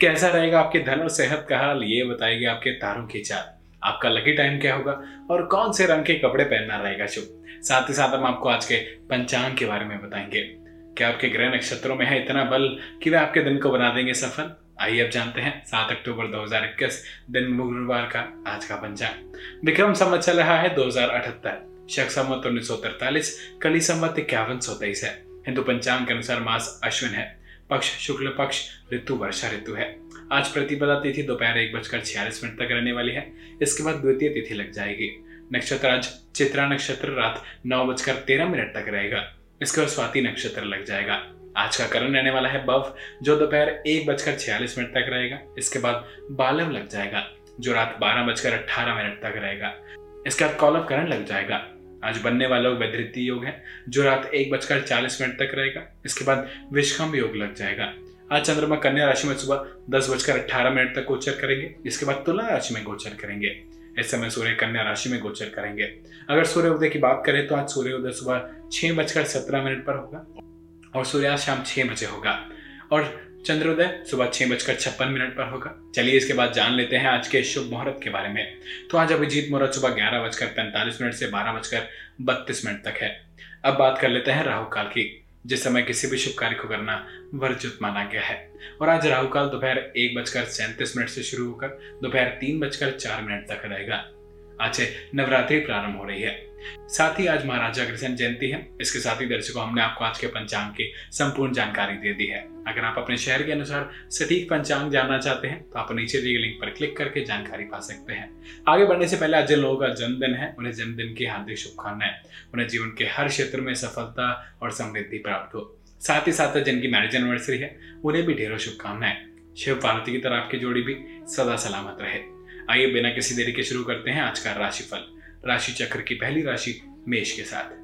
कैसा रहेगा आपके धन और सेहत का हाल, ये बताएगी आपके तारों की चाल। आपका लकी टाइम क्या होगा? और कौन से रंग के कपड़े पहनना रहेगा शुभ? साथ ही साथ हम आपको आज के पंचांग के बारे में बताएँगे। क्या आपके ग्रह नक्षत्रों में है इतना बल कि वे आपके दिन को बना देंगे सफल? आइए अब जानते हैं, सात अक्टूबर 2021 दिन गुरुवार का आज का पंचांग। विक्रम संवत चल रहा है दो हज़ार अठहत्तर, शक संवत उन्नीस सौ तैतालीस, कली संवत इक्यावन सौ तेईस है। हिंदू पंचांग के अनुसार मास अश्विन है। पक्ष, शुक्ल पक्ष, ऋतु, वर्षा ऋतु है। आज प्रतिपदा तिथि दोपहर एक बजकर छियालीस मिनट तक रहने वाली है। इसके बाद द्वितीय तिथि लग जाएगी। नक्षत्र आज चित्रा नक्षत्र रात नौ बजकर तेरह मिनट तक रहेगा। इसके बाद स्वाति नक्षत्र लग जाएगा। आज का करण रहने वाला है बव जो दोपहर एक बजकर छियालीस मिनट तक रहेगा। इसके बाद बालव लग जाएगा, जो रात बारह बजकर अट्ठारह मिनट तक रहेगा। इसके बाद कौलव करण लग जाएगा। आज बनने वाला वैधृति योग है, जो रात एक बजकर चालीस मिनट तक रहेगा। इसके बाद विश्वम योग लग जाएगा। आज चंद्रमा कन्या राशि में सुबह दस बजकर अट्ठारह मिनट तक गोचर करेंगे। इसके बाद तुला राशि में गोचर करेंगे। इस समय सूर्य कन्या राशि में गोचर करेंगे। अगर सूर्योदय की बात करें तो आज सूर्योदय सुबह छह बजकर सत्रह मिनट पर होगा और सूर्यास्त शाम छह बजे होगा। और चंद्रोदय, सुबह छह बजकर छप्पन मिनट पर होगा। चलिए इसके बाद जान लेते हैं आज के शुभ मुहूर्त के बारे में। तो आज अभिजीत मुहूर्त सुबह ग्यारह बजकर पैंतालीस मिनट से बारह बजकर बत्तीस मिनट तक है। अब बात कर लेते हैं राहु काल की। जिस समय किसी भी शुभ कार्य को करना वर्जित माना गया है। और आज राहु काल दोपहर एक बजकर सैंतीस मिनट से शुरू होकर दोपहर तीन बजकर चार मिनट तक रहेगा। आज से नवरात्रि प्रारंभ हो रही है। साथ ही आज महाराजा अग्रसेन जयंती है। इसके साथ ही दर्शकों, हमने आपको आज के पंचांग की संपूर्ण जानकारी दे दी है। अगर आप अपने शहर के अनुसार सटीक पंचांग जानना चाहते हैं तो आप नीचे दिए लिंक पर क्लिक करके जानकारी पा सकते हैं। आगे बढ़ने से पहले आज जिन लोगों का जन्मदिन है, उन्हें जन्मदिन की हार्दिक शुभकामनाएँ। उन्हें जीवन के हर क्षेत्र में सफलता और समृद्धि प्राप्त हो। साथ ही साथ जिनकी मैरिज एनिवर्सरी है, उन्हें भी ढेरों शुभकामनाएँ। शिव पार्वती की तरह आपकी जोड़ी भी सदा सलामत रहे। आइए बिना किसी देरी के शुरू करते हैं आज का राशिफल। राशि चक्र की पहली राशि मेष के साथ।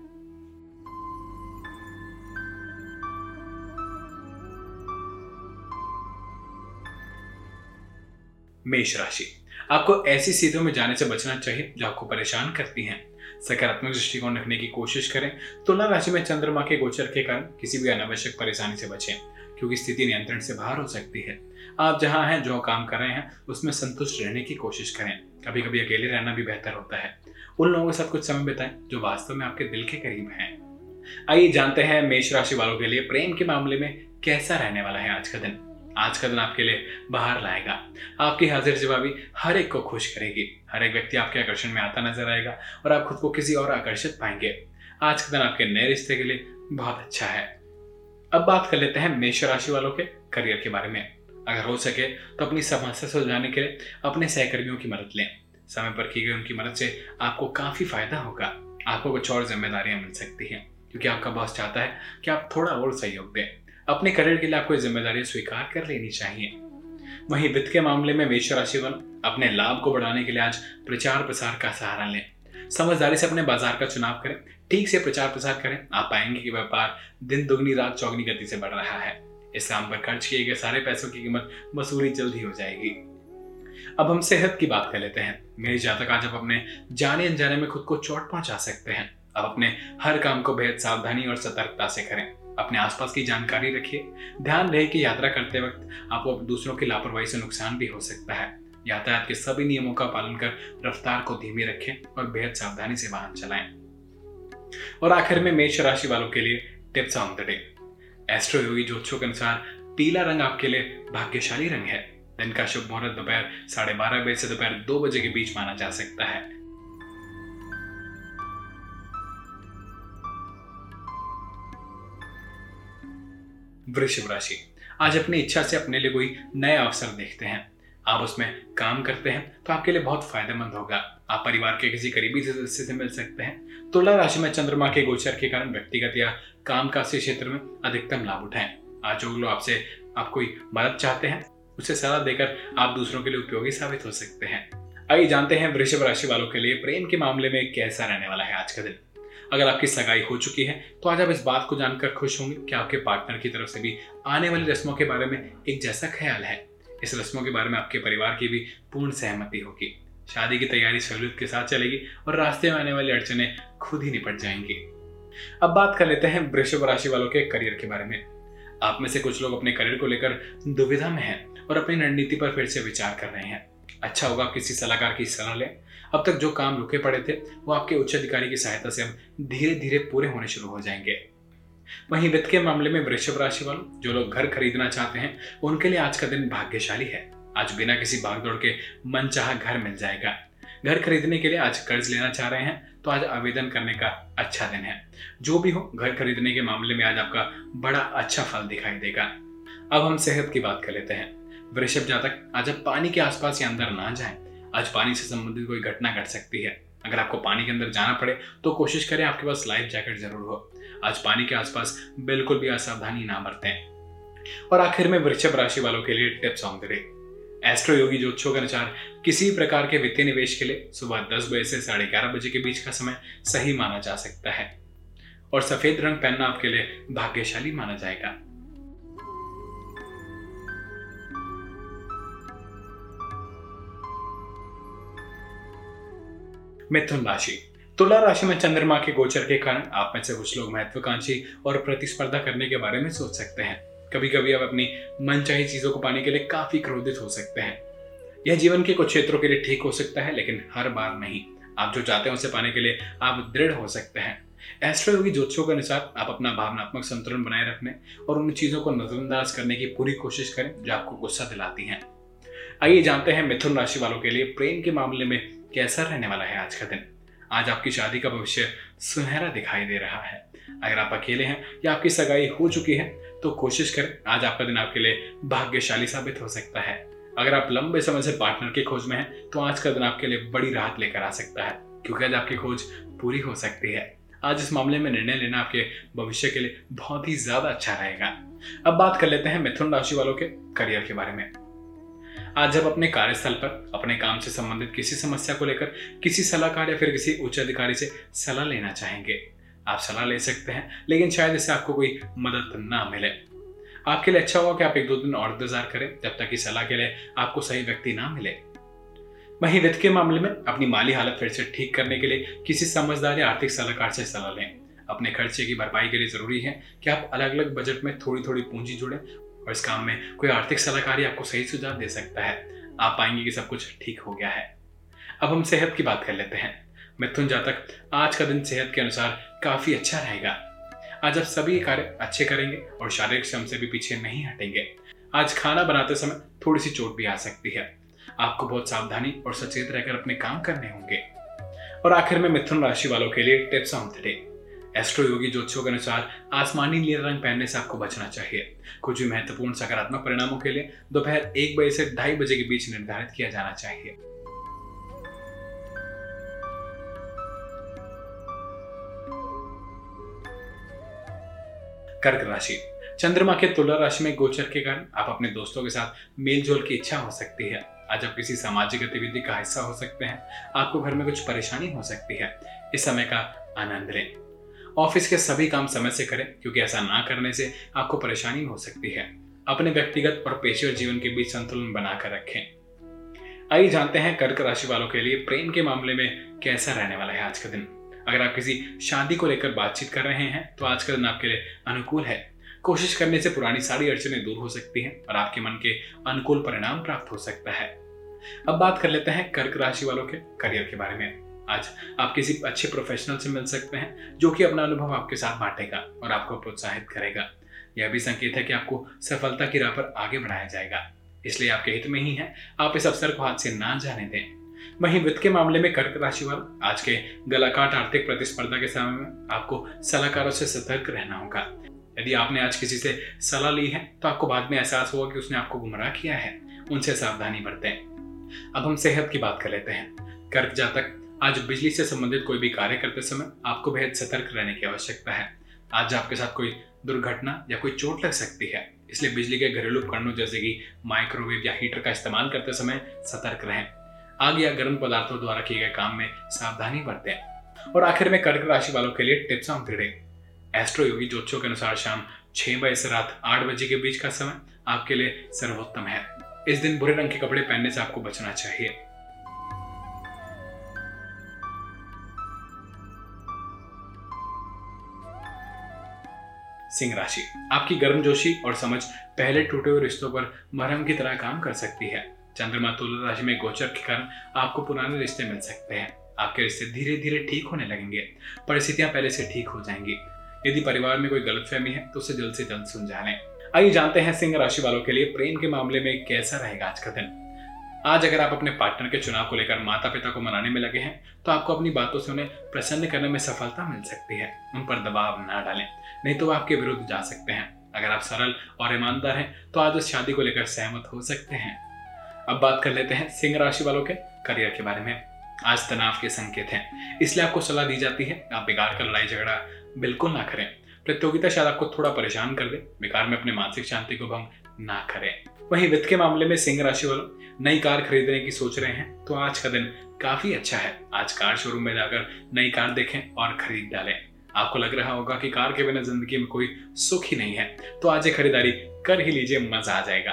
मेष राशि। आपको ऐसी स्थितियों में जाने से बचना चाहिए जो आपको परेशान करती हैं। सकारात्मक दृष्टिकोण रखने की कोशिश करें। तुला राशि में चंद्रमा के गोचर के कारण किसी भी अनावश्यक परेशानी से बचें, क्योंकि स्थिति नियंत्रण से बाहर हो सकती है। आप जहाँ हैं, जो काम कर रहे हैं, उसमें संतुष्ट रहने की कोशिश करें। कभी कभी अकेले रहना भी बेहतर होता है। उन लोगों के साथ कुछ समय बिताएँ, जो वास्तव में आपके दिल के करीब हैं। आइए जानते हैं मेष राशि वालों के लिए प्रेम के मामले में कैसा रहने वाला है आज का दिन। आज का दिन आपके लिए बाहर लाएगा। आपकी हाजिर जवाबी हर एक को खुश करेगी। हर एक व्यक्ति आपके आकर्षण में आता नज़र आएगा और आप खुद को किसी और आकर्षित पाएँगे। आज का दिन आपके नए रिश्ते के लिए बहुत अच्छा है। अब बात कर लेते हैं मेष राशि वालों के करियर के बारे में। अगर हो सके तो अपनी समस्या सुलझाने के लिए अपने सहकर्मियों की मदद लें। समय पर की गई उनकी मदद से आपको काफ़ी फ़ायदा होगा। आपको कुछ और जिम्मेदारियाँ मिल सकती हैं, क्योंकि आपका बॉस चाहता है कि आप थोड़ा और सहयोग दें। अपने करियर के लिए आपको ज़िम्मेदारी स्वीकार कर लेनी चाहिए। वहीं वित्त के मामले में मेष राशि वालों अपने लाभ को बढ़ाने के लिए आज प्रचार प्रसार का सहारा लें। समझदारी से अपने बाज़ार का चुनाव करें, ठीक से प्रचार प्रसार करें। आप पाएँगे कि व्यापार दिन दुगनी, रात चौगनी गति से बढ़ रहा है। इस काम पर खर्च किए गए सारे पैसों की कीमत वसूली जल्द ही हो जाएगी। अब हम सेहत की बात कर लेते हैं। मेरे जातक आज आप अपने जाने अनजाने में खुद को चोट पहुँचा सकते हैं। अब अपने हर काम को बेहद सावधानी और सतर्कता से करें। अपने आसपास की जानकारी रखिए। ध्यान रहे कि यात्रा करते वक्त आपको दूसरों की लापरवाही से नुकसान भी हो सकता है। यातायात के सभी नियमों का पालन कर रफ्तार को धीमी रखें और बेहद सावधानी से वाहन चलाएँ। और आखिर में मेष राशि वालों के लिए tips on the day. Astroyogi के अनुसार पीला रंग आपके लिए भाग्यशाली रंग है। दिन का शुभ मुहूर्त दोपहर साढ़े बारह बजे से दोपहर दो बजे के बीच माना जा सकता है। वृषभ राशि। आज अपनी इच्छा से अपने लिए कोई नया अवसर देखते हैं। आप उसमें काम करते हैं तो आपके लिए बहुत फ़ायदेमंद होगा। आप परिवार के किसी करीबी सदस्य से मिल सकते हैं। तुला राशि में चंद्रमा के गोचर के कारण व्यक्तिगत या कामकाजी क्षेत्र में अधिकतम लाभ उठाएँ। आज जो लोग आपसे, आप कोई मदद चाहते हैं, उसे सलाह देकर आप दूसरों के लिए उपयोगी साबित हो सकते हैं। आइए जानते हैं वृषभ राशि वालों के लिए प्रेम के मामले में कैसा रहने वाला है आज का दिन। अगर आपकी सगाई हो चुकी है तो आज आप इस बात को जानकर खुश होंगे कि आपके पार्टनर की तरफ़ से भी आने वाली रस्मों के बारे में एक जैसा ख्याल है। इस रस्मों के बारे में आपके परिवार की भी पूर्ण सहमति होगी। शादी की तैयारी सहूलियत के साथ चलेगी और रास्ते में आने वाली अड़चने खुद ही निपट जाएँगी। अब बात कर लेते हैं वृषभ राशि वालों के करियर के बारे में। आप में से कुछ लोग अपने करियर को लेकर दुविधा में हैं और अपनी रणनीति पर फिर से विचार कर रहे हैं। अच्छा होगा किसी सलाहकार की सलाह लें। अब तक जो काम रुके पड़े थे, वो आपके उच्च अधिकारी की सहायता से अब धीरे धीरे पूरे होने शुरू हो जाएँगे। वहीं वित्त के मामले में वृषभ राशि वालों, जो लोग घर खरीदना चाहते हैं, उनके लिए आज का दिन भाग्यशाली है। आज बिना किसी भागदौड़ के मन चाह घर मिल जाएगा। घर खरीदने के लिए आज कर्ज लेना चाह रहे हैं तो आज आवेदन करने का अच्छा दिन है। जो भी हो, घर खरीदने के मामले में आज आपका बड़ा अच्छा फल दिखाई देगा। अब हम सेहत की बात कर लेते हैं। वृषभ जातक, आज आप पानी के आसपास या अंदर ना जाएँ। आज पानी से संबंधित कोई घटना घट सकती है। अगर आपको पानी के अंदर जाना पड़े तो कोशिश करें आपके पास लाइफ जैकेट ज़रूर हो। आज पानी के आसपास बिल्कुल भी असावधानी ना बरतें। और आखिर में वृषभ राशि वालों के लिए tips on the day Astroyogi ज्योतिषों के अनुसार किसी प्रकार के वित्तीय निवेश के लिए सुबह दस बजे से साढ़े ग्यारह बजे के बीच का समय सही माना जा सकता है। और सफ़ेद रंग पहनना आपके लिए भाग्यशाली माना जाएगा। मिथुन राशि। तुला राशि में चंद्रमा के गोचर के कारण आप में से कुछ लोग महत्वाकांक्षी और प्रतिस्पर्धा करने के बारे में सोच सकते हैं। कभी कभी आप अपनी मनचाही चीज़ों को पाने के लिए काफ़ी क्रोधित हो सकते हैं। यह जीवन के कुछ क्षेत्रों के लिए ठीक हो सकता है, लेकिन हर बार नहीं। आप जो चाहते हैं उसे पाने के लिए आप दृढ़ हो सकते हैं। एस्ट्रोयोगी ज्योतिषों के अनुसार आप अपना भावनात्मक संतुलन बनाए रखने और उन चीज़ों को नजरअंदाज करने की पूरी कोशिश करें जो आपको गुस्सा दिलाती हैं। आइए जानते हैं मिथुन राशि वालों के लिए प्रेम के मामले में कैसा रहने वाला है आज का दिन? आज आपकी शादी का भविष्य सुनहरा दिखाई दे रहा है। अगर आप अकेले हैं या आपकी सगाई हो चुकी है तो कोशिश करें आज आपका दिन आपके लिए भाग्यशाली साबित हो सकता है। अगर आप लंबे समय से पार्टनर की खोज में हैं तो आज का दिन आपके लिए बड़ी राहत लेकर आ सकता है, क्योंकि आज आपकी खोज पूरी हो सकती है। आज इस मामले में निर्णय लेना आपके भविष्य के लिए बहुत ही ज़्यादा अच्छा रहेगा। अब बात कर लेते हैं मिथुन राशि वालों के करियर के बारे में। आज जब अपने कार्यस्थल पर, अपने काम से संबंधित किसी समस्या को लेकर, किसी सलाहकार या फिर किसी उच्च अधिकारी से सलाह लेना चाहेंगे, आप सलाह ले सकते हैं, लेकिन शायद इससे आपको कोई मदद ना मिले। आपके लिए अच्छा होगा कि आप एक दो दिन और इंतज़ार करें, जब तक कि सलाह के लिए आपको सही व्यक्ति ना मिले। वहीं वित्त के मामले में अपनी माली हालत फिर से ठीक करने के लिए किसी समझदार या आर्थिक सलाहकार से सलाह लें। अपने खर्चे की भरपाई के लिए ज़रूरी है कि आप अलग अलग बजट में थोड़ी थोड़ी पूंजी जोड़ें और इस काम में कोई आर्थिक सलाहकारी आपको सही सुझाव दे सकता है। आप पाएँगे कि सब कुछ ठीक हो गया है। अब हम सेहत की बात कर लेते हैं। मिथुन जातक, आज का दिन सेहत के अनुसार काफ़ी अच्छा रहेगा। आज आप सभी कार्य अच्छे करेंगे और शारीरिक श्रम से भी पीछे नहीं हटेंगे। आज खाना बनाते समय थोड़ी सी चोट भी आ सकती है। आपको बहुत सावधानी और सचेत रहकर अपने काम करने होंगे। और आखिर में मिथुन राशि वालों के लिए tips on the day. Astroyogi ज्योतिषों के अनुसार आसमानी नीला रंग पहनने से आपको बचना चाहिए। कुछ भी महत्वपूर्ण सकारात्मक परिणामों के लिए दोपहर एक बजे से ढाई बजे के बीच निर्धारित किया जाना चाहिए। कर्क राशि। चंद्रमा के तुला राशि में गोचर के कारण आप अपने दोस्तों के साथ मेलजोल की इच्छा हो सकती है। आज आप किसी सामाजिक गतिविधि का हिस्सा हो सकते हैं। आपको घर में कुछ परेशानी हो सकती है। इस समय का आनंद लें। ऑफ़िस के सभी काम समय से करें, क्योंकि ऐसा ना करने से आपको परेशानी हो सकती है। अपने व्यक्तिगत और पेशेवर जीवन के बीच संतुलन बनाकर रखें। आइए जानते हैं कर्क राशि वालों के लिए प्रेम के मामले में कैसा रहने वाला है आज का दिन। अगर आप किसी शादी को लेकर बातचीत कर रहे हैं तो आज का दिन आपके लिए अनुकूल है। कोशिश करने से पुरानी सारी अड़चने दूर हो सकती हैं और आपके मन के अनुकूल परिणाम प्राप्त हो सकता है। अब बात कर लेते हैं कर्क राशि वालों के करियर के बारे में। आज आप किसी अच्छे प्रोफेशनल से मिल सकते हैं, जो कि अपना अनुभव आपके साथ बांटेगा और आपको प्रोत्साहित करेगा। यह भी संकेत है कि आपको सफलता की राह पर आगे बढ़ाया जाएगा। इसलिए आपके हित में ही है। आप इस अवसर को हाथ से ना जाने दें। वहीं वित्त के मामले में कर्क राशि वाला आज के गलाकाट आर्थिक प्रतिस्पर्धा के समय में आपको सलाहकारों से सतर्क रहना होगा। यदि आपने आज किसी से सलाह ली है तो आपको बाद में एहसास होगा कि उसने आपको गुमराह किया है। उनसे सावधानी बरतें। अब हम सेहत की बात कर लेते हैं। कर्क जातक आज बिजली से संबंधित कोई भी कार्य करते समय आपको बेहद सतर्क रहने की आवश्यकता है। आज आपके साथ कोई दुर्घटना या कोई चोट लग सकती है, इसलिए बिजली के घरेलू उपकरणों जैसे कि माइक्रोवेव या हीटर का इस्तेमाल करते समय सतर्क रहें। आग या गर्म पदार्थों द्वारा किए गए काम में सावधानी बरतें और आखिर में कर्क राशि वालों के लिए टिप्स ऑन द एस्ट्रो योगी ज्योतिषों के अनुसार शाम छह बजे से रात आठ बजे के बीच का समय आपके लिए सर्वोत्तम है। इस दिन बुरे रंग के कपड़े पहनने से आपको बचना चाहिए। सिंह राशि। आपकी गर्मजोशी और समझ पहले टूटे हुए रिश्तों पर मरहम की तरह काम कर सकती है। चंद्रमा तुला राशि में गोचर के कारण आपको पुराने रिश्ते मिल सकते हैं। आपके रिश्ते धीरे धीरे ठीक होने लगेंगे। परिस्थितियाँ पहले से ठीक हो जाएँगी। यदि परिवार में कोई गलतफहमी है तो उसे जल्द से जल्द सुलझा लें आइए जानते हैं सिंह राशि वालों के लिए प्रेम के मामले में कैसा रहेगा आज का दिन। आज अगर आप अपने पार्टनर के चुनाव को लेकर माता पिता को मनाने में लगे हैं तो आपको अपनी बातों से उन्हें प्रसन्न करने में सफलता मिल सकती है। उन पर दबाव ना डालें। नहीं तो वह आपके विरुद्ध जा सकते हैं। अगर आप सरल और ईमानदार हैं तो आज उस शादी को लेकर सहमत हो सकते हैं। अब बात कर लेते हैं सिंह राशि वालों के करियर के बारे में। आज तनाव के संकेत हैं, इसलिए आपको सलाह दी जाती है, आप बिगाड़ कर लड़ाई झगड़ा बिल्कुल ना करें। प्रतियोगिता शायद आपको थोड़ा परेशान कर दे बेकार में अपने मानसिक शांति को भंग ना करें। वहीं वित्त के मामले में सिंह राशि वालों नई कार खरीदने की सोच रहे हैं तो आज का दिन काफ़ी अच्छा है। आज कार शोरूम में जाकर नई कार देखें और खरीद डालें। आपको लग रहा होगा कि कार के बिना ज़िंदगी में कोई सुख ही नहीं है। तो आज ये खरीदारी कर ही लीजिए, मज़ा आ जाएगा।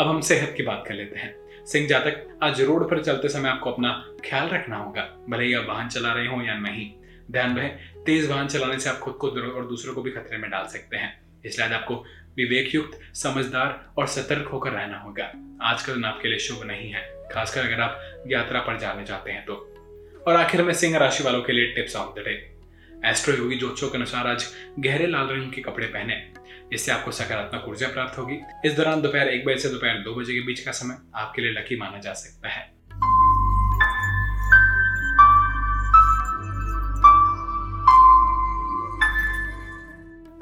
अब हम सेहत की बात कर लेते हैं। सिंह जातक आज रोड पर चलते समय आपको अपना ख्याल रखना होगा, भले ही आप वाहन चला रहे हो या नहीं। ध्यान रहे, तेज वाहन चलाने से आप खुद को और दूसरों को भी खतरे में डाल सकते हैं। इसलिए आज आपको विवेक युक्त समझदार और सतर्क होकर रहना होगा। आज का दिन आपके लिए शुभ नहीं है, खासकर अगर आप यात्रा पर जाने चाहते हैं तो। और आखिर में सिंह राशि वालों के लिए tips of the day. Astroyogi ज्योतिषों के अनुसार आज गहरे लाल रंग के कपड़े पहने। इससे आपको सकारात्मक ऊर्जा प्राप्त होगी। इस दौरान दोपहर एक बजे से दोपहर दो बजे के बीच का समय आपके लिए लकी माना जा सकता है।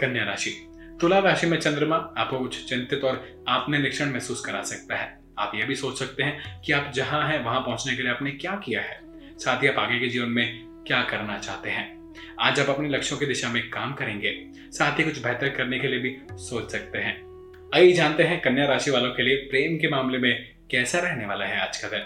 कन्या राशि। तुला राशि में चंद्रमा आपको कुछ चिंतित और आपने निरीक्षण महसूस करा सकता है। आप यह भी सोच सकते हैं कि आप जहाँ हैं, वहाँ पहुँचने के लिए आपने क्या किया है? साथ ही आप आगे के जीवन में क्या करना चाहते हैं? आज आप अपने लक्ष्यों की दिशा में काम करेंगे। साथ ही कुछ बेहतर करने के लिए भी सोच सकते हैं। आइए जानते हैं कन्या राशि वालों के लिए प्रेम के मामले में कैसा रहने वाला है आज का दिन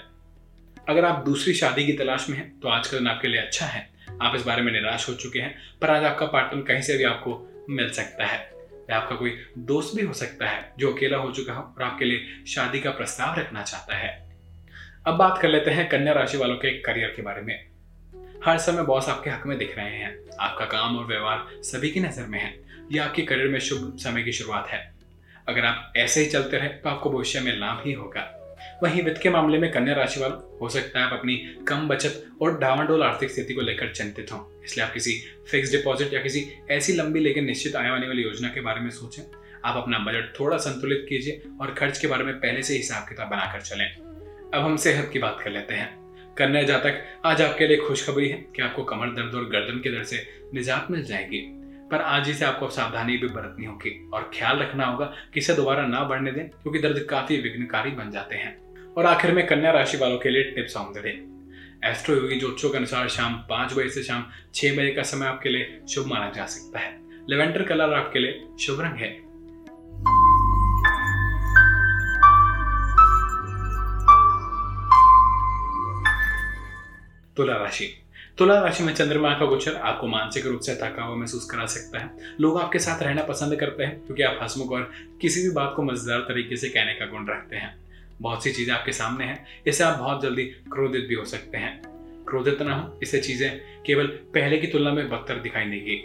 अगर आप दूसरी शादी की तलाश में हैं तो आज का दिन आपके लिए अच्छा है। आप इस बारे में निराश हो चुके हैं, पर आज आपका पार्टनर कहीं से भी आपको मिल सकता है। या आपका कोई दोस्त भी हो सकता है, जो अकेला हो चुका हो और आपके लिए शादी का प्रस्ताव रखना चाहता है। अब बात कर लेते हैं कन्या राशि वालों के करियर के बारे में। हर समय बॉस आपके हक में दिख रहे हैं। आपका काम और व्यवहार सभी की नज़र में है। यह आपके करियर में शुभ समय की शुरुआत है। अगर आप ऐसे ही चलते रहे तो आपको भविष्य में लाभ ही होगा। वहीं वित्त के मामले में कन्या राशि वालों हो सकता है आप अपनी कम बचत और डावाडोल आर्थिक स्थिति को लेकर चिंतित हों। इसलिए आप किसी फिक्स डिपॉजिट या किसी ऐसी लंबी लेकिन निश्चित आय आने वाली वाली योजना के बारे में सोचें। आप अपना बजट थोड़ा संतुलित कीजिए और खर्च के बारे में पहले से हिसाब किताब बनाकर चलें। अब हम सेहत की बात कर लेते हैं। कन्या जातक आज आपके लिए खुशखबरी है कि आपको कमर दर्द और गर्दन के दर्द से निजात मिल जाएगी। पर आज ही से आपको सावधानी भी बरतनी होगी और ख्याल रखना होगा कि इसे दोबारा ना बढ़ने दें, क्योंकि दर्द काफ़ी विघ्नकारी बन जाते हैं। और आखिर में कन्या राशि वालों के लिए tips on the day. Astroyogi ज्योतिषों के अनुसार शाम पाँच बजे से शाम छह बजे का समय आपके लिए शुभ माना जा सकता है। लेवेंडर कलर आपके लिए शुभ रंग है। तुला राशि तुला राशि में चंद्रमा का गोचर आपको मानसिक रूप से थका हुआ महसूस करा सकता है। लोग आपके साथ रहना पसंद करते हैं, क्योंकि आप हंसमुख और किसी भी बात को मज़ेदार तरीके से कहने का गुण रखते हैं। बहुत सी चीज़ें आपके सामने हैं इससे आप बहुत जल्दी क्रोधित भी हो सकते हैं। क्रोधित ना हो इससे चीज़ें केवल पहले की तुलना में बदतर दिखाई देंगी।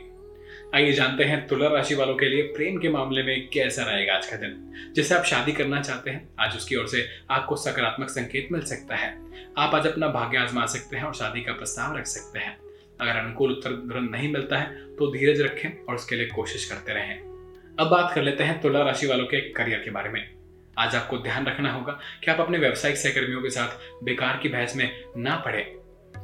आइए जानते हैं तुला राशि वालों के लिए प्रेम के मामले में कैसा रहेगा आज का दिन। जैसे आप शादी करना चाहते हैं, आज उसकी ओर से आपको सकारात्मक संकेत मिल सकता है। आप आज अपना भाग्य आजमा सकते हैं और शादी का प्रस्ताव रख सकते हैं। अगर अनुकूल उत्तर तुरंत नहीं मिलता है तो धीरज रखें और उसके लिए कोशिश करते रहें। अब बात कर लेते हैं तुला राशि वालों के करियर के बारे में। आज आपको ध्यान रखना होगा कि आप अपने व्यावसायिक सहकर्मियों के साथ बेकार की बहस में ना पड़े।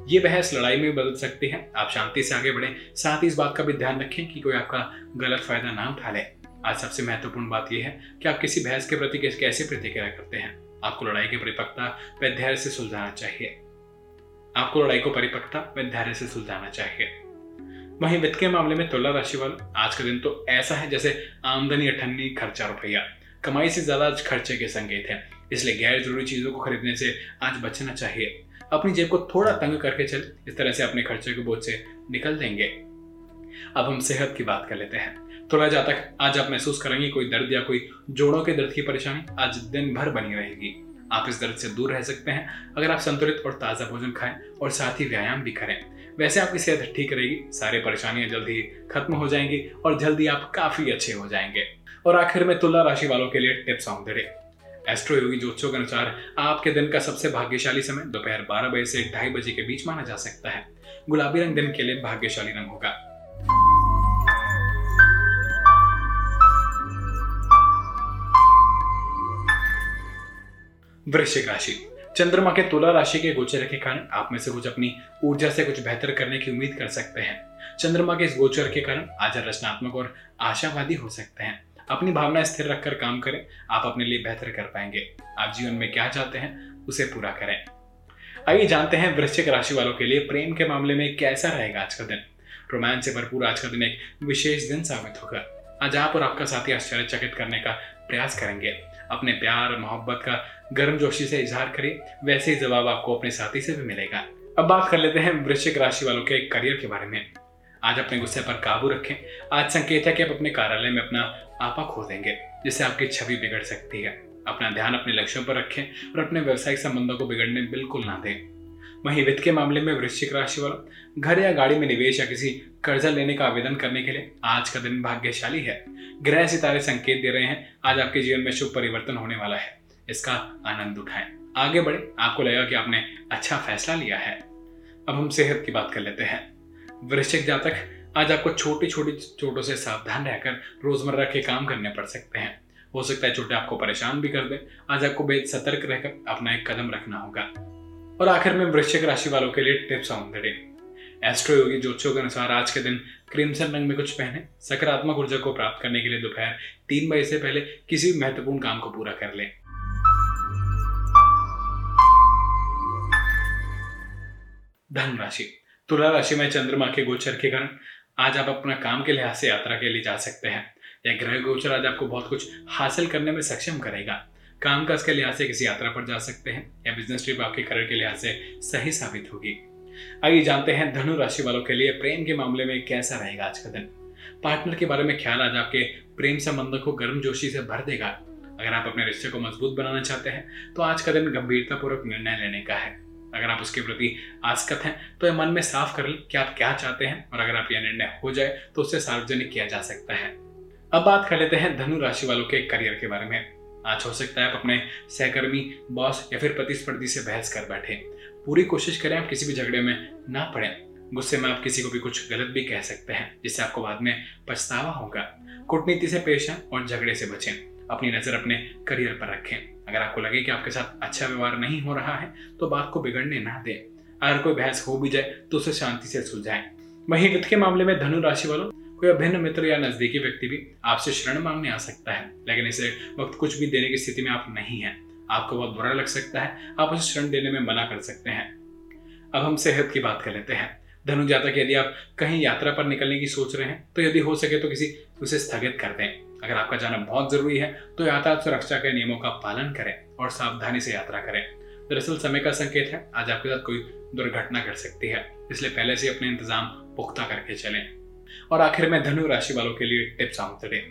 ये बहस लड़ाई में बदल सकती है। आप शांति से आगे बढ़े। साथ ही इस बात का भी ध्यान रखें कि कोई आपका गलत फ़ायदा ना उठा ले। आज सबसे महत्वपूर्ण बात यह है कि आप किसी बहस के प्रति कैसे प्रतिक्रिया करते हैं। आपको लड़ाई की परिपक्वता व धैर्य से सुलझाना चाहिए। आपको लड़ाई को परिपक्वता व धैर्य से सुलझाना चाहिए। वहीं वित्त के मामले में तुला राशि वाल आज का दिन तो ऐसा है जैसे आमदनी, अठन्नी, खर्चा, रुपया। कमाई से ज़्यादा आज खर्चे के संकेत है। इसलिए गैर ज़रूरी चीज़ों को खरीदने से आज बचना चाहिए। अपनी जेब को थोड़ा तंग करके चल, इस तरह से अपने खर्चे के बोझ से निकल देंगे। अब हम सेहत की बात कर लेते हैं। थोड़ा जातक आज आप महसूस करेंगे, कोई दर्द या कोई जोड़ों के दर्द की परेशानी आज दिन भर बनी रहेगी। आप इस दर्द से दूर रह सकते हैं, अगर आप संतुलित और ताज़ा भोजन खाएँ और साथ ही व्यायाम भी करें। वैसे आपकी सेहत ठीक रहेगी, सारी परेशानियाँ जल्दी खत्म हो जाएँगी और जल्दी आप काफ़ी अच्छे हो जाएँगे। और आखिर में तुला राशि वालों के लिए tips on the day. Astroyogi ज्योतिषों के अनुसार, आपके दिन का सबसे भाग्यशाली समय दोपहर बारह बजे से ढाई बजे के बीच माना जा सकता है। गुलाबी रंग दिन के लिए भाग्यशाली रंग होगा। वृश्चिक राशि। चंद्रमा के तुला राशि के गोचर के कारण आप में से कुछ अपनी ऊर्जा से कुछ बेहतर करने की उम्मीद कर सकते हैं। चंद्रमा के इस गोचर के कारण आज रचनात्मक और आशावादी हो सकते हैं। अपनी भावना स्थिर रखकर काम करें। आप अपने लिए बेहतर कर पाएँगे। आप जीवन में क्या चाहते हैं, उसे पूरा करें। आइए जानते हैं वृश्चिक राशि वालों के लिए प्रेम के मामले में कैसा रहेगा आज का दिन। रोमांच से भरपूर आज का दिन एक विशेष दिन साबित होगा। आज आप और आपका साथी आश्चर्यचकित करने का प्रयास करेंगे। अपने प्यार मोहब्बत का गर्मजोशी से इजहार करें वैसे ही जवाब आपको अपने साथी से भी मिलेगा। अब बात कर लेते हैं वृश्चिक राशि वालों के करियर के बारे में। आज अपने गुस्से पर काबू रखें। आज संकेत है कि आप अपने कार्यालय में अपना आपा खो देंगे, जिससे आपकी छवि बिगड़ सकती है। अपना ध्यान अपने लक्ष्यों पर रखें और अपने व्यवसायिक संबंधों को बिगड़ने बिल्कुल ना दें। वहीं वित्त के मामले में वृश्चिक राशि वाला, घर या गाड़ी में निवेश या किसी कर्जा लेने का आवेदन करने के लिए आज का दिन भाग्यशाली है। ग्रह सितारे संकेत दे रहे हैं, आज आपके जीवन में शुभ परिवर्तन होने वाला है। इसका आनंद उठाएँ। आगे बढ़े, आपको लगेगा कि आपने अच्छा फैसला लिया है। अब हम सेहत की बात कर लेते हैं। वृश्चिक जातक आज आपको छोटी छोटी चोटों से सावधान रहकर रोज़मर्रा के काम करने पड़ सकते हैं। हो सकता है चोटें आपको परेशान भी कर दे। आज आपको बेहद सतर्क रहकर अपना एक कदम रखना होगा। और आखिर में वृश्चिक राशि वालों के लिए tips on the day. Astroyogi ज्योतिषों के अनुसार आज के दिन क्रिम्सन रंग में कुछ पहने, सकारात्मक ऊर्जा को प्राप्त करने के लिए दोपहर तीन बजे से पहले किसी भी महत्वपूर्ण काम को पूरा कर लें। धन राशि। तुला राशि में चंद्रमा के गोचर के कारण आज आप अपना काम के लिहाज से यात्रा के लिए जा सकते हैं। यह ग्रह गोचर आज आपको बहुत कुछ हासिल करने में सक्षम करेगा। काम काज के लिहाज से किसी यात्रा पर जा सकते हैं या बिज़नेस ट्रिप आपके करियर के लिहाज से सही साबित होगी। आइए जानते हैं धनु राशि वालों के लिए प्रेम के मामले में कैसा रहेगा आज का दिन। पार्टनर के बारे में ख्याल आज आपके प्रेम संबंधों को गर्म जोशी से भर देगा। अगर आप अपने रिश्ते को मज़बूत बनाना चाहते हैं तो आज का दिन गंभीरतापूर्वक निर्णय लेने का है। अगर आप उसके प्रति आसकत हैं तो यह मन में साफ़ कर लें कि आप क्या चाहते हैं और अगर आप यह निर्णय हो जाए तो उसे सार्वजनिक किया जा सकता है। अब बात कर लेते हैं धनु राशि वालों के करियर के बारे में। आज हो सकता है आप अपने सहकर्मी, बॉस या फिर प्रतिस्पर्धी से बहस कर बैठे। पूरी कोशिश करें आप किसी भी झगड़े में ना पड़े। गुस्से में आप किसी को भी कुछ गलत भी कह सकते हैं, जिससे आपको बाद में पछतावा होगा। कूटनीति से पेश आए और झगड़े से बचें। अपनी नज़र अपने करियर पर रखें। अगर आपको लगे कि आपके साथ अच्छा व्यवहार नहीं हो रहा है तो बात को बिगड़ने ना दें। अगर कोई बहस हो भी जाए तो उसे शांति से सुलझाएँ। वहीं वित्त के मामले में धनु राशि वालों, कोई अभिन्न मित्र या नजदीकी व्यक्ति भी आपसे शरण मांगने आ सकता है, लेकिन इसे वक्त कुछ भी देने की स्थिति में आप नहीं है। आपको बहुत बुरा लग सकता है, आप उसे शरण देने में मना कर सकते हैं। अब हम सेहत की बात कर लेते हैं। धनु जाता जातक यदि आप कहीं यात्रा पर निकलने की सोच रहे हैं तो यदि हो सके तो किसी उसे स्थगित कर दें। अगर आपका जाना बहुत ज़रूरी है तो यातायात सुरक्षा के नियमों का पालन करें और सावधानी से यात्रा करें। दरअसल समय का संकेत है, आज आपके साथ कोई दुर्घटना घट सकती है, इसलिए पहले से अपने इंतज़ाम पुख्ता करके चलें। और आखिर में धनु राशि वालों के लिए टिप्स ऑन द।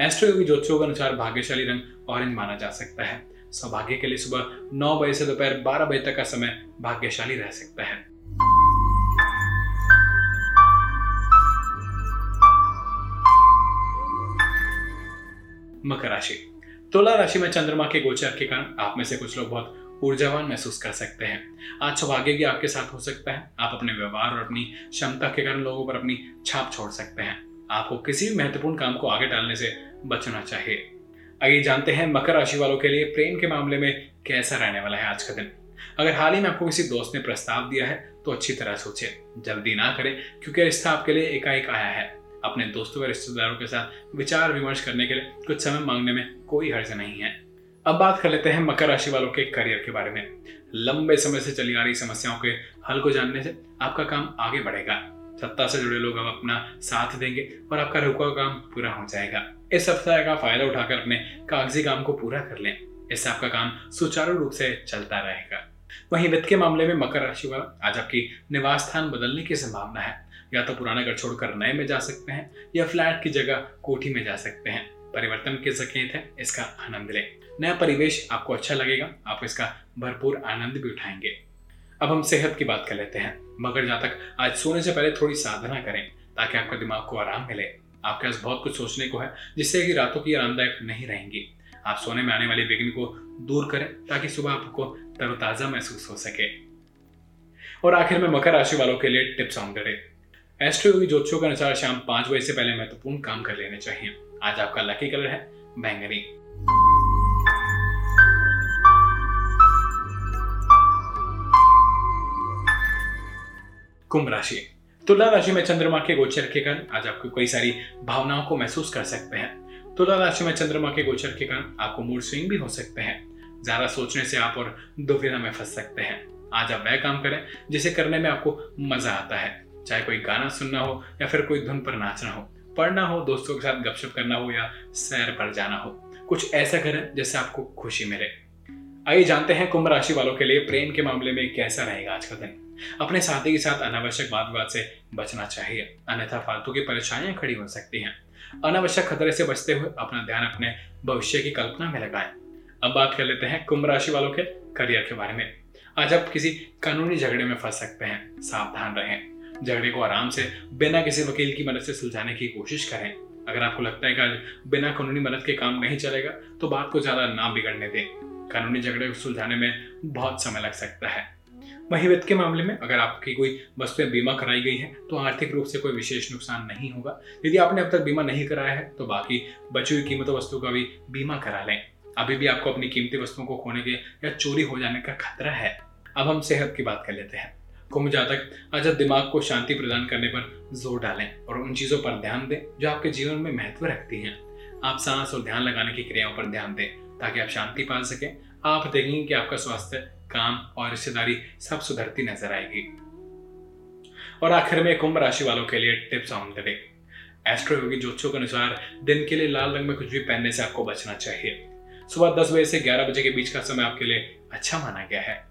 एस्ट्रो योगी ज्योतिषों के अनुसार भाग्यशाली रंग ऑरेंज माना जा सकता है। सौभाग्य के लिए सुबह नौ बजे से दोपहर बारह बजे तक का समय भाग्यशाली रह सकता है। मकर राशि। तुला राशि में चंद्रमा के गोचर के कारण आप में से कुछ लोग बहुत ऊर्जावान महसूस कर सकते हैं। आज सौभाग्य की आपके साथ हो सकता है। आप अपने व्यवहार और अपनी क्षमता के कारण लोगों पर अपनी छाप छोड़ सकते हैं। आपको किसी भी महत्वपूर्ण काम को आगे डालने से बचना चाहिए। आइए जानते हैं मकर राशि वालों के लिए प्रेम के मामले में कैसा रहने वाला है आज का दिन। अगर हाल ही में आपको किसी दोस्त ने प्रस्ताव दिया है तो अच्छी तरह सोचे। जल्दी ना करें, क्योंकि रिश्ता आपके लिए एकाएक आया है। अपने दोस्तों व रिश्तेदारों के साथ विचार विमर्श करने के लिए कुछ समय मांगने में कोई हर्ज नहीं है। अब बात कर लेते हैं मकर राशि वालों के करियर के बारे में। लंबे समय से चली आ रही समस्याओं के हल को जानने से आपका काम आगे बढ़ेगा। सत्ता से जुड़े लोग अब अपना साथ देंगे और आपका रुका काम पूरा हो जाएगा। इस सप्ताह का फ़ायदा उठाकर अपने कागज़ी काम को पूरा कर लें। इससे आपका काम सुचारू रूप से चलता रहेगा। वहीं वित्त के मामले में मकर राशि वाला आज आपकी निवास स्थान बदलने की संभावना है। या तो पुराना घर छोड़कर नए में जा सकते हैं, या फ्लैट की जगह कोठी में जा सकते हैं। परिवर्तन के संकेत है, इसका आनंद लें। नया परिवेश आपको अच्छा लगेगा, आप इसका भरपूर आनंद भी उठाएँगे। अब हम सेहत की बात कर लेते हैं। मगर जहाँ तक आज सोने से पहले थोड़ी साधना करें, ताकि आपका दिमाग को आराम मिले। आपके पास बहुत कुछ सोचने को है, जिससे कि रातों की आरामदायक नहीं रहेंगी। आप सोने में आने वाले विघ्न को दूर करें ताकि सुबह आपको तरोताजा महसूस हो सके। और आखिर में मकर राशि वालों के लिए टिप्स ऑन करें एस्ट्रो योगी ज्योतिषों के अनुसार शाम पाँच बजे से पहले महत्वपूर्ण काम कर लेने चाहिए। आज आपका लकी कलर है, बैंगनी। कुंभ राशि। तुला राशि में चंद्रमा के गोचर के कारण आज आपको कई सारी भावनाओं को महसूस कर सकते हैं। तुला राशि में चंद्रमा के गोचर के कारण आपको मूड स्विंग भी हो सकते हैं। ज़्यादा सोचने से आप और दुविधा में फंस सकते हैं। आज आप वह काम करें, जिसे करने में आपको मज़ा आता है। चाहे कोई गाना सुनना हो या फिर कोई धुन पर नाचना हो, पढ़ना हो, दोस्तों के साथ गपशप करना हो या सैर पर जाना हो, कुछ ऐसा करें जिससे आपको खुशी मिले। आइए जानते हैं कुंभ राशि वालों के लिए प्रेम के मामले में कैसा रहेगा आज का दिन। अपने साथी के साथ अनावश्यक बात विवाद से बचना चाहिए। अन्यथा फालतू की परेशानियाँ खड़ी हो सकती हैं। अनावश्यक खतरे से बचते हुए अपना ध्यान अपने भविष्य की कल्पना में लगाएँ। अब बात कर लेते हैं कुंभ राशि वालों के करियर के बारे में। आज आप किसी कानूनी झगड़े में फंस सकते हैं, सावधान रहें। झगड़े को आराम से बिना किसी वकील की मदद से सुलझाने की कोशिश करें। अगर आपको लगता है कि आज बिना कानूनी मदद के काम नहीं चलेगा तो बात को ज़्यादा ना बिगड़ने दें। कानूनी झगड़े को सुलझाने में बहुत समय लग सकता है। वही वित्त के मामले में। अगर आपकी कोई वस्तुएँ बीमा कराई गई है तो आर्थिक रूप से कोई विशेष नुकसान नहीं होगा। यदि आपने अब तक बीमा नहीं कराया है तो बाकी बची हुई कीमतों वस्तु का भी बीमा करा लें। अभी भी आपको अपनी कीमती वस्तुओं को खोने के या चोरी हो जाने का खतरा है। अब हम सेहत की बात कर लेते हैं। कुंभ जातक आज दिमाग को शांति प्रदान करने पर ज़ोर डालें और उन चीज़ों पर ध्यान दें, जो आपके जीवन में महत्व रखती हैं। आप सांस और ध्यान लगाने की क्रियाओं पर ध्यान दें, ताकि आप शांति पा सकें। आप देखेंगे कि आपका स्वास्थ्य काम और रिश्तेदारी सब सुधरती नज़र आएगी। और आखिर में कुंभ राशि वालों के लिए tips on the day. Astroyogi ज्योतिषों के अनुसार, दिन के लिए लाल रंग में कुछ भी पहनने से आपको बचना चाहिए। सुबह दस बजे से ग्यारह बजे के बीच का समय आपके लिए अच्छा माना गया है।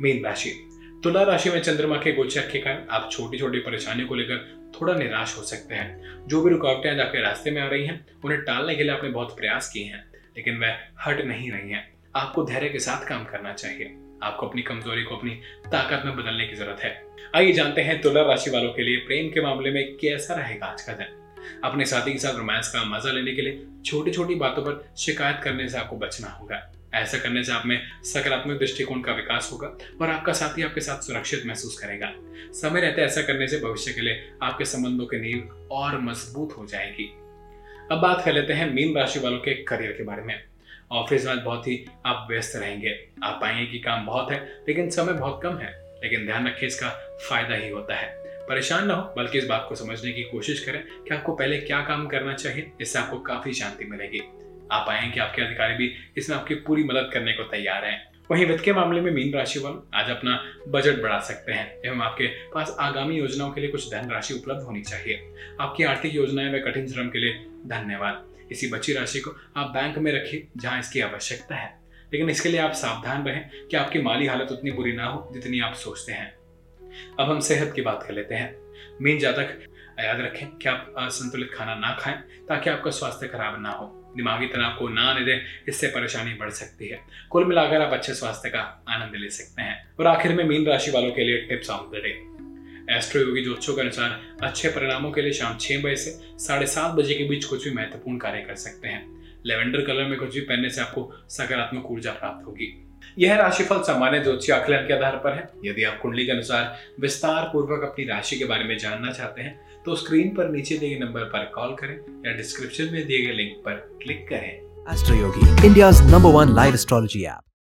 मीन राशि। तुला राशि में चंद्रमा के गोचर के कारण आप छोटी छोटी परेशानियों को लेकर थोड़ा निराश हो सकते हैं। जो भी रुकावटें आज आपके रास्ते में आ रही हैं, उन्हें टालने के लिए आपने बहुत प्रयास किए हैं, लेकिन वह हट नहीं रही हैं। आपको धैर्य के साथ काम करना चाहिए। आपको अपनी कमज़ोरी को अपनी ताकत में बदलने की ज़रूरत है। आइए जानते हैं तुला राशि वालों के लिए प्रेम के मामले में कैसा रहेगा आज का दिन। अपने साथी के साथ रोमांस का मज़ा लेने के लिए छोटी छोटी बातों पर शिकायत करने से आपको बचना होगा। ऐसा करने से आप में सकारात्मक दृष्टिकोण का विकास होगा और आपका साथी आपके साथ सुरक्षित महसूस करेगा। समय रहते ऐसा करने से भविष्य के लिए आपके संबंधों की नींव और मज़बूत हो जाएगी। अब बात कर लेते हैं मीन राशि वालों के करियर के बारे में। ऑफ़िस में बहुत ही आप व्यस्त रहेंगे। आप पाएँगे कि काम बहुत है, लेकिन समय बहुत कम है। लेकिन ध्यान रखें इसका फ़ायदा ही होता है। परेशान ना हो, बल्कि इस बात को समझने की कोशिश करें कि आपको पहले क्या काम करना चाहिए, इससे आपको काफ़ी शांति मिलेगी। आप आए कि आपके अधिकारी भी इसमें आपकी पूरी मदद करने को तैयार हैं। वहीं वित्त के मामले में मीन राशि वालों आज अपना बजट बढ़ा सकते हैं, एवं आपके पास आगामी योजनाओं के लिए कुछ धन राशि उपलब्ध होनी चाहिए। आपकी आर्थिक योजनाएँ व कठिन श्रम के लिए धन्यवाद। इसी बची राशि को आप बैंक में रखिए जहाँ इसकी आवश्यकता है। लेकिन इसके लिए आप सावधान रहें कि आपकी माली हालत उतनी बुरी ना हो जितनी आप सोचते हैं। अब हम सेहत की बात कर लेते हैं। मीन जातक, याद रखें कि आप असंतुलित खाना ना खाएँ, ताकि आपका स्वास्थ्य खराब ना हो। दिमागी तनाव को ना आने दें, इससे परेशानी बढ़ सकती है। कुल मिलाकर आप अच्छे स्वास्थ्य का आनंद ले सकते हैं। और आखिर में मीन राशि वालों के लिए tips of the day. Astroyogi ज्योतिषों के अनुसार अच्छे परिणामों के लिए शाम छह बजे से साढ़े सात बजे के बीच कुछ भी महत्वपूर्ण कार्य कर सकते हैं। लेवेंडर कलर में कुछ भी पहनने से आपको सकारात्मक ऊर्जा प्राप्त होगी। यह राशिफल सामान्य ज्योतिष आकलन के आधार पर है। यदि आप कुंडली के अनुसार विस्तार पूर्वक अपनी राशि के बारे में जानना चाहते हैं तो स्क्रीन पर नीचे दिए गए नंबर पर कॉल करें या डिस्क्रिप्शन में दिए गए लिंक पर क्लिक करें Astroyogi India number one live astrology app.